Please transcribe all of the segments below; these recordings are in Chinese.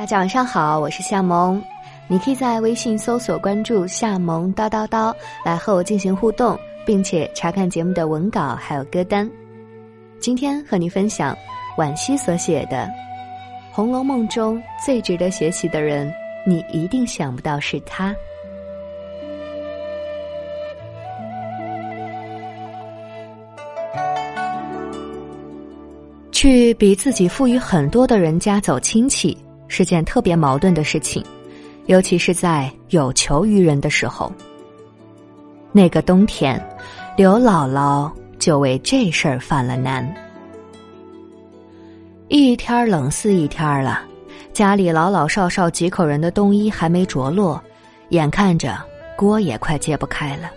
大家晚上好，我是夏萌。你可以在微信搜索关注“夏萌叨叨叨”来和我进行互动，并且查看节目的文稿还有歌单。今天和你分享惋惜所写的《红楼梦》中最值得学习的人，你一定想不到是他。去比自己富裕很多的人家走亲戚是件特别矛盾的事情，尤其是在有求于人的时候。那个冬天，刘姥姥就为这事儿犯了难。一天冷似一天了，家里老老少少几口人的冬衣还没着落，眼看着锅也快揭不开了。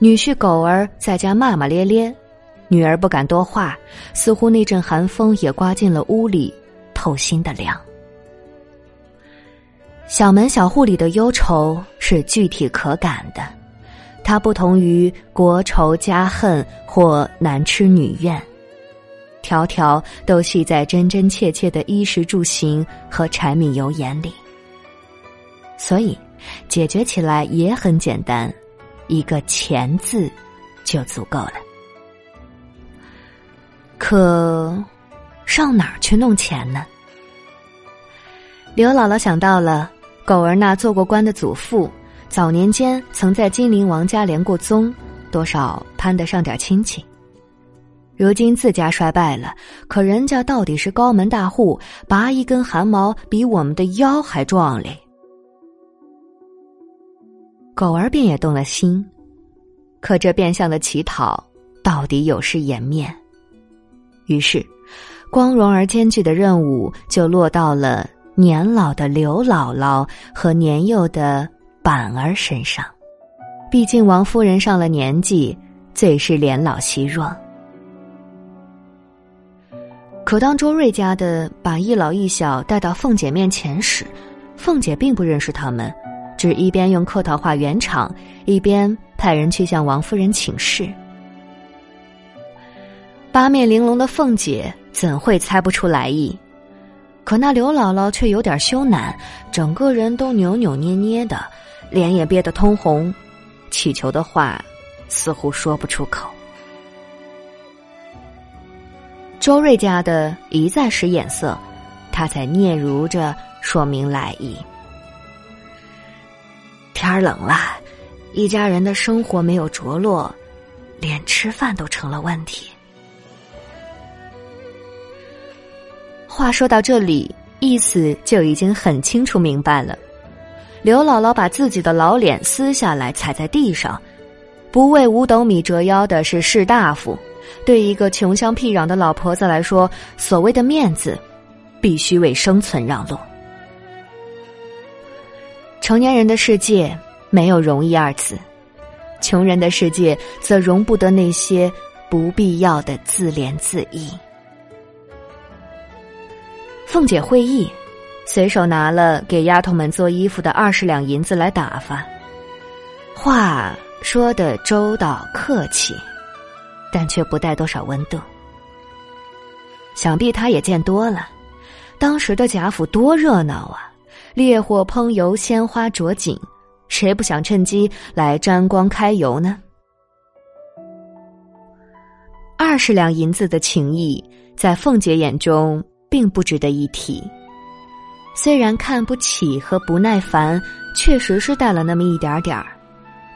女婿狗儿在家骂骂咧咧。女儿不敢多话，似乎那阵寒风也刮进了屋里，透心的凉。小门小户里的忧愁是具体可感的，它不同于国仇家恨或男痴女怨，条条都系在真真切切的衣食住行和柴米油盐里。所以，解决起来也很简单，一个“钱”字就足够了。可，上哪儿去弄钱呢？刘姥姥想到了狗儿那做过官的祖父，早年间曾在金陵王家连过宗，多少攀得上点亲戚。如今自家衰败了，可人家到底是高门大户，拔一根汗毛比我们的腰还壮嘞。狗儿便也动了心，可这变相的乞讨，到底有失颜面。于是，光荣而艰巨的任务就落到了年老的刘姥姥和年幼的板儿身上。毕竟王夫人上了年纪，最是年老惜弱。可当周瑞家的把一老一小带到凤姐面前时，凤姐并不认识他们，只一边用客套话圆场，一边派人去向王夫人请示。八面玲珑的凤姐怎会猜不出来意？可那刘姥姥却有点羞赧，整个人都扭扭捏捏的，脸也憋得通红，乞求的话似乎说不出口。周瑞家的一再使眼色，他才嗫嚅着说明来意。天冷了，一家人的生活没有着落，连吃饭都成了问题。话说到这里，意思就已经很清楚明白了。刘姥姥把自己的老脸撕下来踩在地上，不为五斗米折腰的是士大夫，对一个穷乡僻壤的老婆子来说，所谓的面子，必须为生存让路。成年人的世界没有容易二字，穷人的世界则容不得那些不必要的自怜自艾。凤姐会意，随手拿了给丫头们做衣服的二十两银子来打发。话说的周到客气，但却不带多少温度。想必他也见多了，当时的贾府多热闹啊！烈火烹油，鲜花着锦，谁不想趁机来沾光开油呢？二十两银子的情谊，在凤姐眼中。并不值得一提。虽然看不起和不耐烦确实是带了那么一点点儿，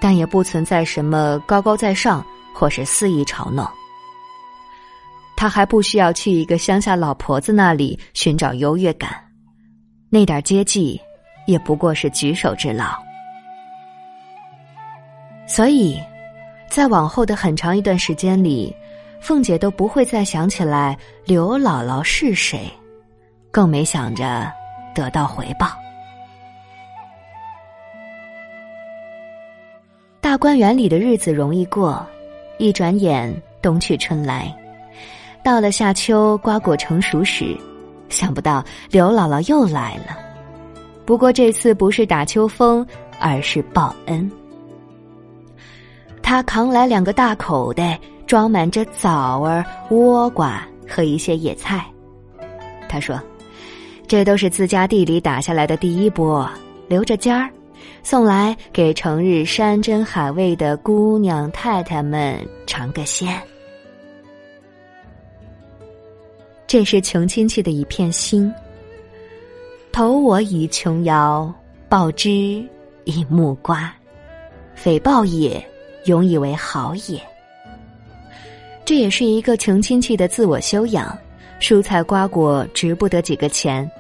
但也不存在什么高高在上或是肆意嘲弄。他还不需要去一个乡下老婆子那里寻找优越感，那点接济也不过是举手之劳。所以，在往后的很长一段时间里。凤姐都不会再想起来刘姥姥是谁，更没想着得到回报。大观园里的日子容易过，一转眼冬去春来，到了夏秋瓜果成熟时，想不到刘姥姥又来了。不过这次不是打秋风，而是报恩。他扛来两个大口袋。装满着枣儿、倭瓜和一些野菜。他说：“这都是自家地里打下来的第一波，留着尖儿，送来给成日山珍海味的姑娘太太们尝个鲜。这是穷亲戚的一片心。投我以琼瑶，报之以木瓜，匪报也，永以为好也。这也是一个穷亲戚的自我修养。蔬菜瓜果值不得几个钱，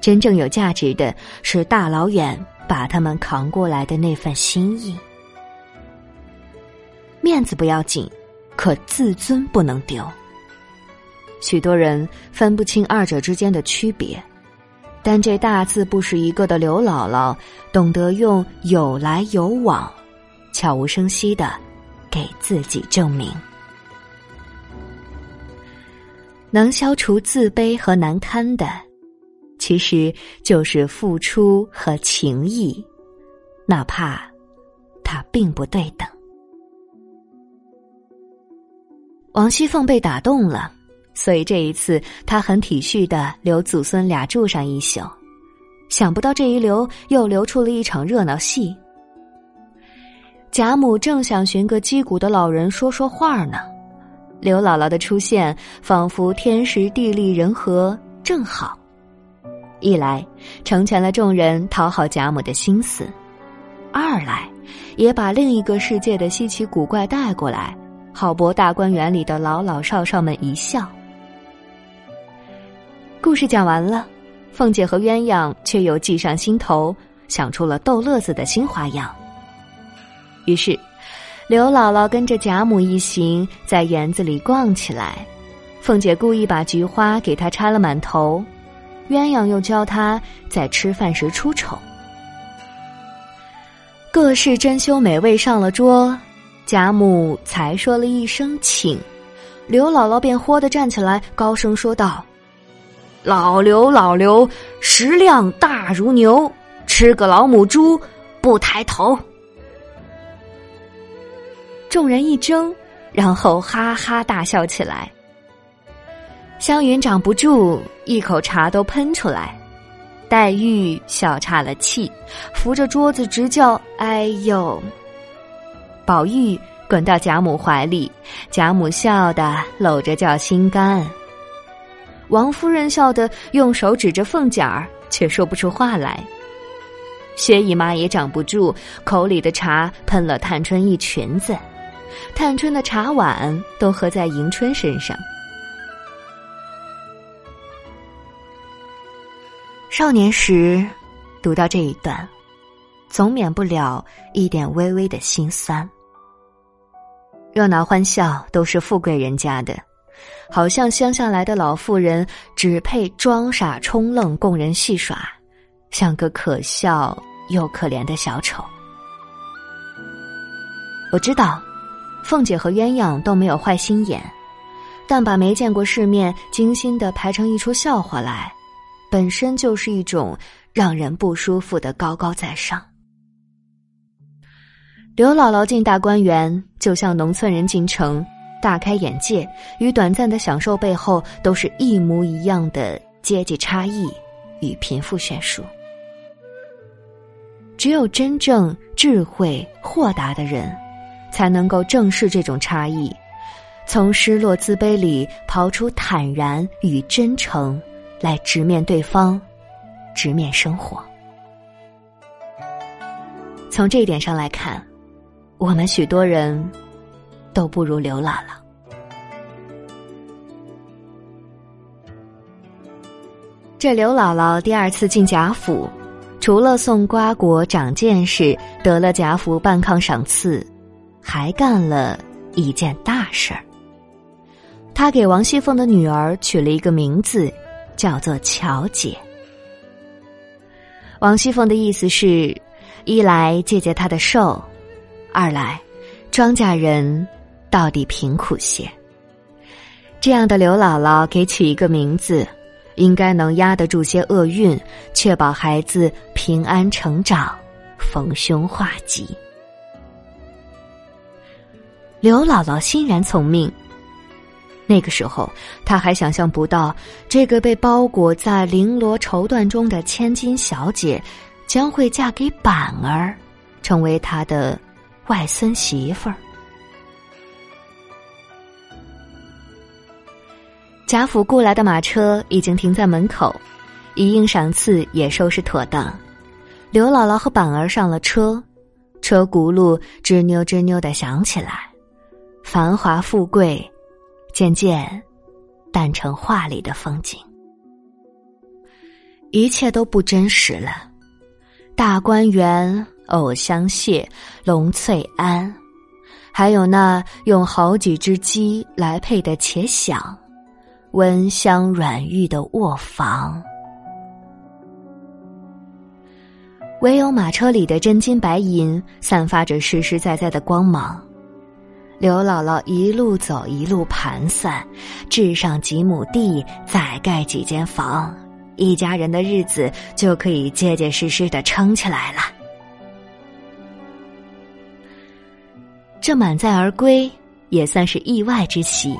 真正有价值的是大老远把他们扛过来的那份心意。面子不要紧，可自尊不能丢。许多人分不清二者之间的区别。但这大字不识一个的刘姥姥，懂得用有来有往，悄无声息的给自己证明，能消除自卑和难堪的，其实就是付出和情谊，哪怕它并不对等。王熙凤被打动了。所以这一次，他很体恤的留祖孙俩住上一宿。想不到这一留又留出了一场热闹戏。贾母正想寻个击鼓的老人说说话呢，刘姥姥的出现仿佛天时地利人和，正好。一来成全了众人讨好贾母的心思，二来也把另一个世界的稀奇古怪带过来，好博大观园里的老老少少们一笑。故事讲完了，凤姐和鸳鸯却又计上心头，想出了逗乐子的新花样。于是，刘姥姥跟着贾母一行在园子里逛起来。凤姐故意把菊花给她插了满头，鸳鸯又教她在吃饭时出丑。各式珍馐美味上了桌，贾母才说了一声“请”，刘姥姥便豁地站起来，高声说道。老刘，老刘，食量大如牛，吃个老母猪不抬头。众人一怔，然后哈哈大笑起来。湘云长不住，一口茶都喷出来。黛玉笑岔了气，扶着桌子直叫：“哎呦！”宝玉滚到贾母怀里，贾母笑得搂着叫心肝。王夫人笑得用手指着凤姐儿，却说不出话来。薛姨妈也长不住，口里的茶喷了探春一裙子，探春的茶碗都合在迎春身上。少年时读到这一段，总免不了一点微微的心酸。热闹欢笑都是富贵人家的。好像乡下来的老妇人只配装傻充愣供人戏耍，像个可笑又可怜的小丑。我知道，凤姐和鸳鸯都没有坏心眼，但把没见过世面精心的排成一出笑话来，本身就是一种让人不舒服的高高在上。刘姥姥进大观园，就像农村人进城。大开眼界与短暂的享受背后，都是一模一样的阶级差异与贫富悬殊。只有真正智慧豁达的人，才能够正视这种差异，从失落自卑里刨出坦然与真诚，来直面对方，直面生活。从这一点上来看，我们许多人。都不如刘姥姥。这刘姥姥第二次进贾府，除了送瓜果、长见识、得了贾府半炕赏赐，还干了一件大事儿。他给王熙凤的女儿取了一个名字，叫做巧姐。王熙凤的意思是，一来借借她的寿，二来庄稼人。到底贫苦些。这样的刘姥姥给取一个名字，应该能压得住些厄运，确保孩子平安成长，逢凶化吉。刘姥姥欣然从命。那个时候，她还想象不到这个被包裹在绫罗绸缎中的千金小姐，将会嫁给板儿，成为他的外孙媳妇儿。贾府雇来的马车已经停在门口，一应赏赐也收拾妥当。刘姥姥和板儿上了车，车轱辘吱扭吱扭的响起来，繁华富贵渐渐淡成画里的风景，一切都不真实了。大观园、藕香榭、龙翠庵，还有那用好几只鸡来配的且响。温香软玉的卧房，唯有马车里的真金白银散发着实实在在的光芒。刘姥姥一路走一路盘算，置上几亩地，再盖几间房，一家人的日子就可以结结实实的撑起来了。这满载而归，也算是意外之喜。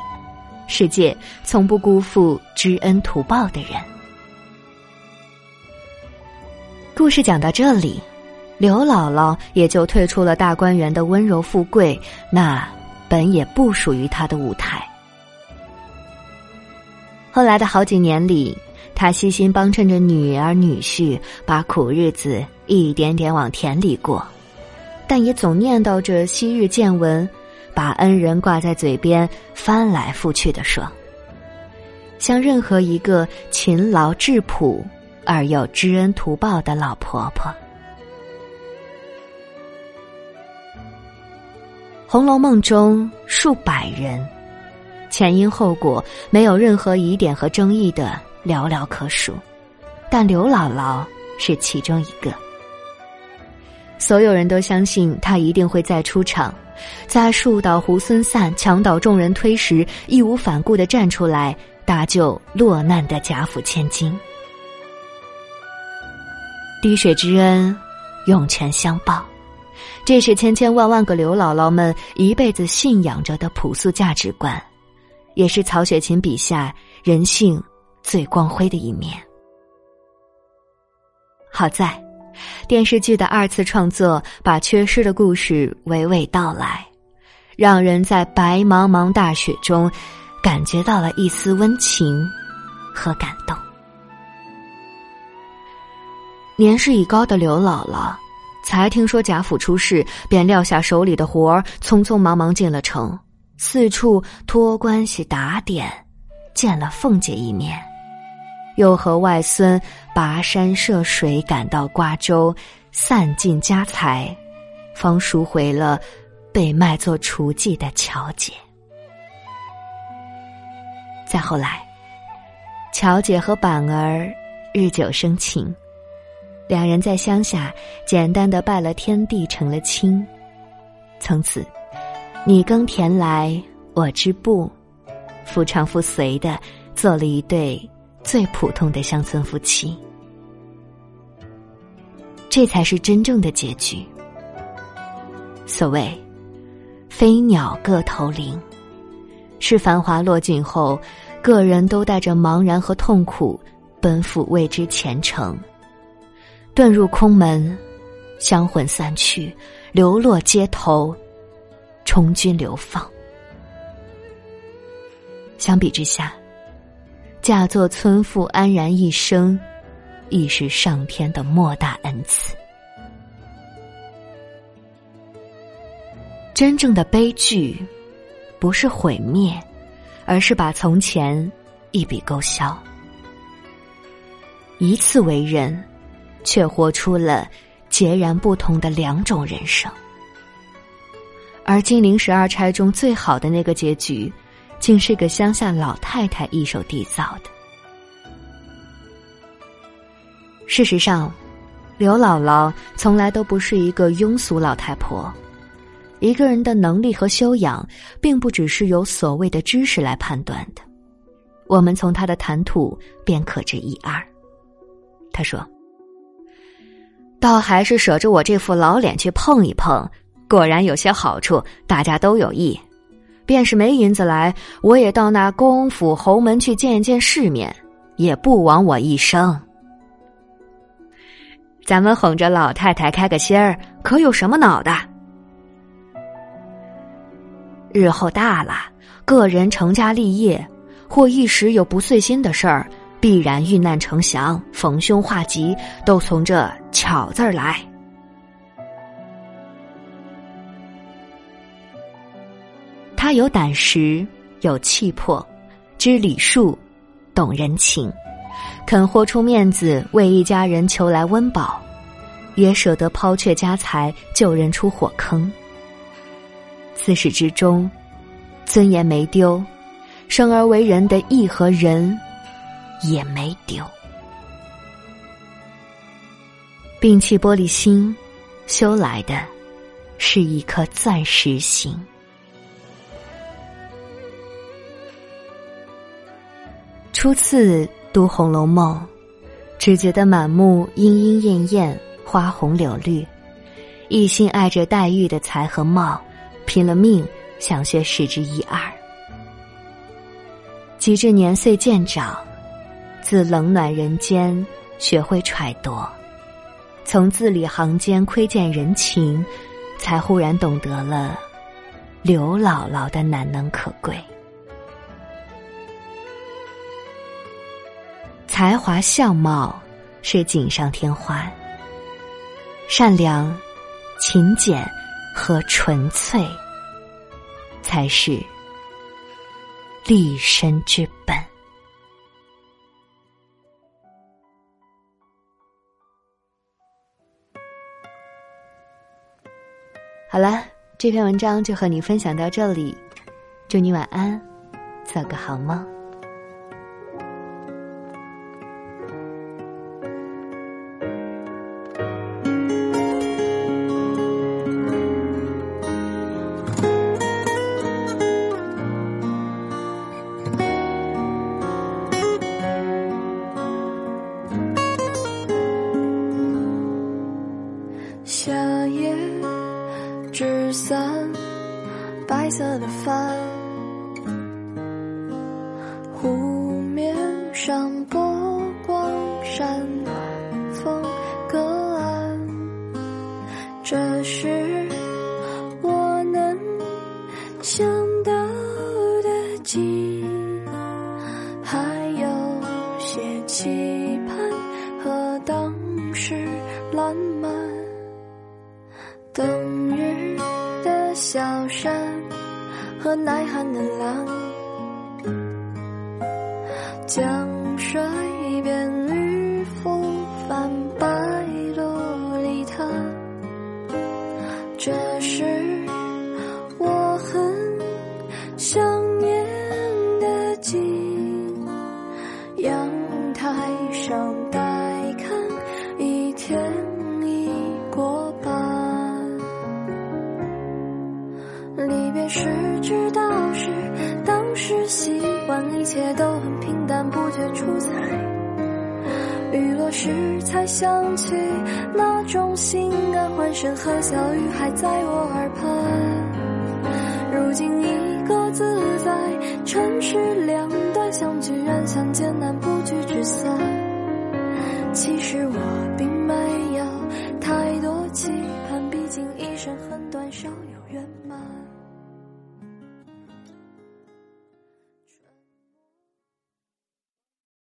世界从不辜负知恩图报的人。故事讲到这里，刘姥姥也就退出了大观园的温柔富贵，那本也不属于他的舞台。后来的好几年里，他悉心帮衬着女儿女婿，把苦日子一点点往田里过，但也总念叨着昔日见闻。把恩人挂在嘴边，翻来覆去的说，像任何一个勤劳质朴而又知恩图报的老婆婆。《红楼梦》中数百人，前因后果没有任何疑点和争议的寥寥可数，但刘姥姥是其中一个。所有人都相信她一定会再出场。在树倒猢狲散、墙倒众人推时，义无反顾的站出来搭救落难的贾府千金。滴水之恩，涌泉相报，这是千千万万个刘姥姥们一辈子信仰着的朴素价值观，也是曹雪芹笔下人性最光辉的一面。好在。电视剧的二次创作，把缺失的故事娓娓道来，让人在白茫茫大雪中，感觉到了一丝温情和感动。年事已高的刘姥姥，才听说贾府出事，便撂下手里的活儿，匆匆忙忙进了城，四处托关系打点，见了凤姐一面。又和外孙跋山涉水赶到瓜州，散尽家财，方赎回了被卖做雏妓的乔姐。再后来，乔姐和板儿日久生情，两人在乡下简单的拜了天地，成了亲。从此，你耕田来，我织布，夫唱妇随的做了一对。最普通的乡村夫妻，这才是真正的结局。所谓“飞鸟各投林”，是繁华落尽后，个人都带着茫然和痛苦，奔赴未知前程，遁入空门，香魂散去，流落街头，充军流放。相比之下。嫁作村妇，安然一生，亦是上天的莫大恩赐。真正的悲剧，不是毁灭，而是把从前一笔勾销。一次为人，却活出了截然不同的两种人生。而金陵十二钗中最好的那个结局。竟是个乡下老太太一手缔造的。事实上，刘姥姥从来都不是一个庸俗老太婆。一个人的能力和修养，并不只是由所谓的知识来判断的。我们从她的谈吐便可知一二。她说：“倒还是舍着我这副老脸去碰一碰，果然有些好处，大家都有益。”便是没银子来，我也到那公府侯门去见一见世面，也不枉我一生。咱们哄着老太太开个心儿，可有什么恼的？日后大了，个人成家立业，或一时有不遂心的事儿，必然遇难成祥、逢凶化吉，都从这“巧”字儿来。他有胆识，有气魄，知礼数，懂人情，肯豁出面子为一家人求来温饱，也舍得抛却家财救人出火坑。自始至终，尊严没丢，生而为人的义和仁也没丢。摒弃玻璃心，修来的是一颗钻石心。初次读《红楼梦》，只觉得满目莺莺燕燕，花红柳绿，一心爱着黛玉的才和貌。拼了命想学十之一二，及至年岁渐长，自冷暖人间学会揣度，从字里行间窥见人情，才忽然懂得了刘姥姥的难能可贵。才华相貌是锦上添花，善良、勤俭。和纯粹，才是立身之本。好了，这篇文章就和你分享到这里，祝你晚安，做个好梦。烂漫，冬日的小山。和耐寒的狼，别时。知道是当时习惯，一切都很平淡，不觉出彩。雨落时才想起那种心安，欢声和笑语还在我耳畔。如今一个自在，尘世两端，相聚远相见难，不聚只散。其实我并没。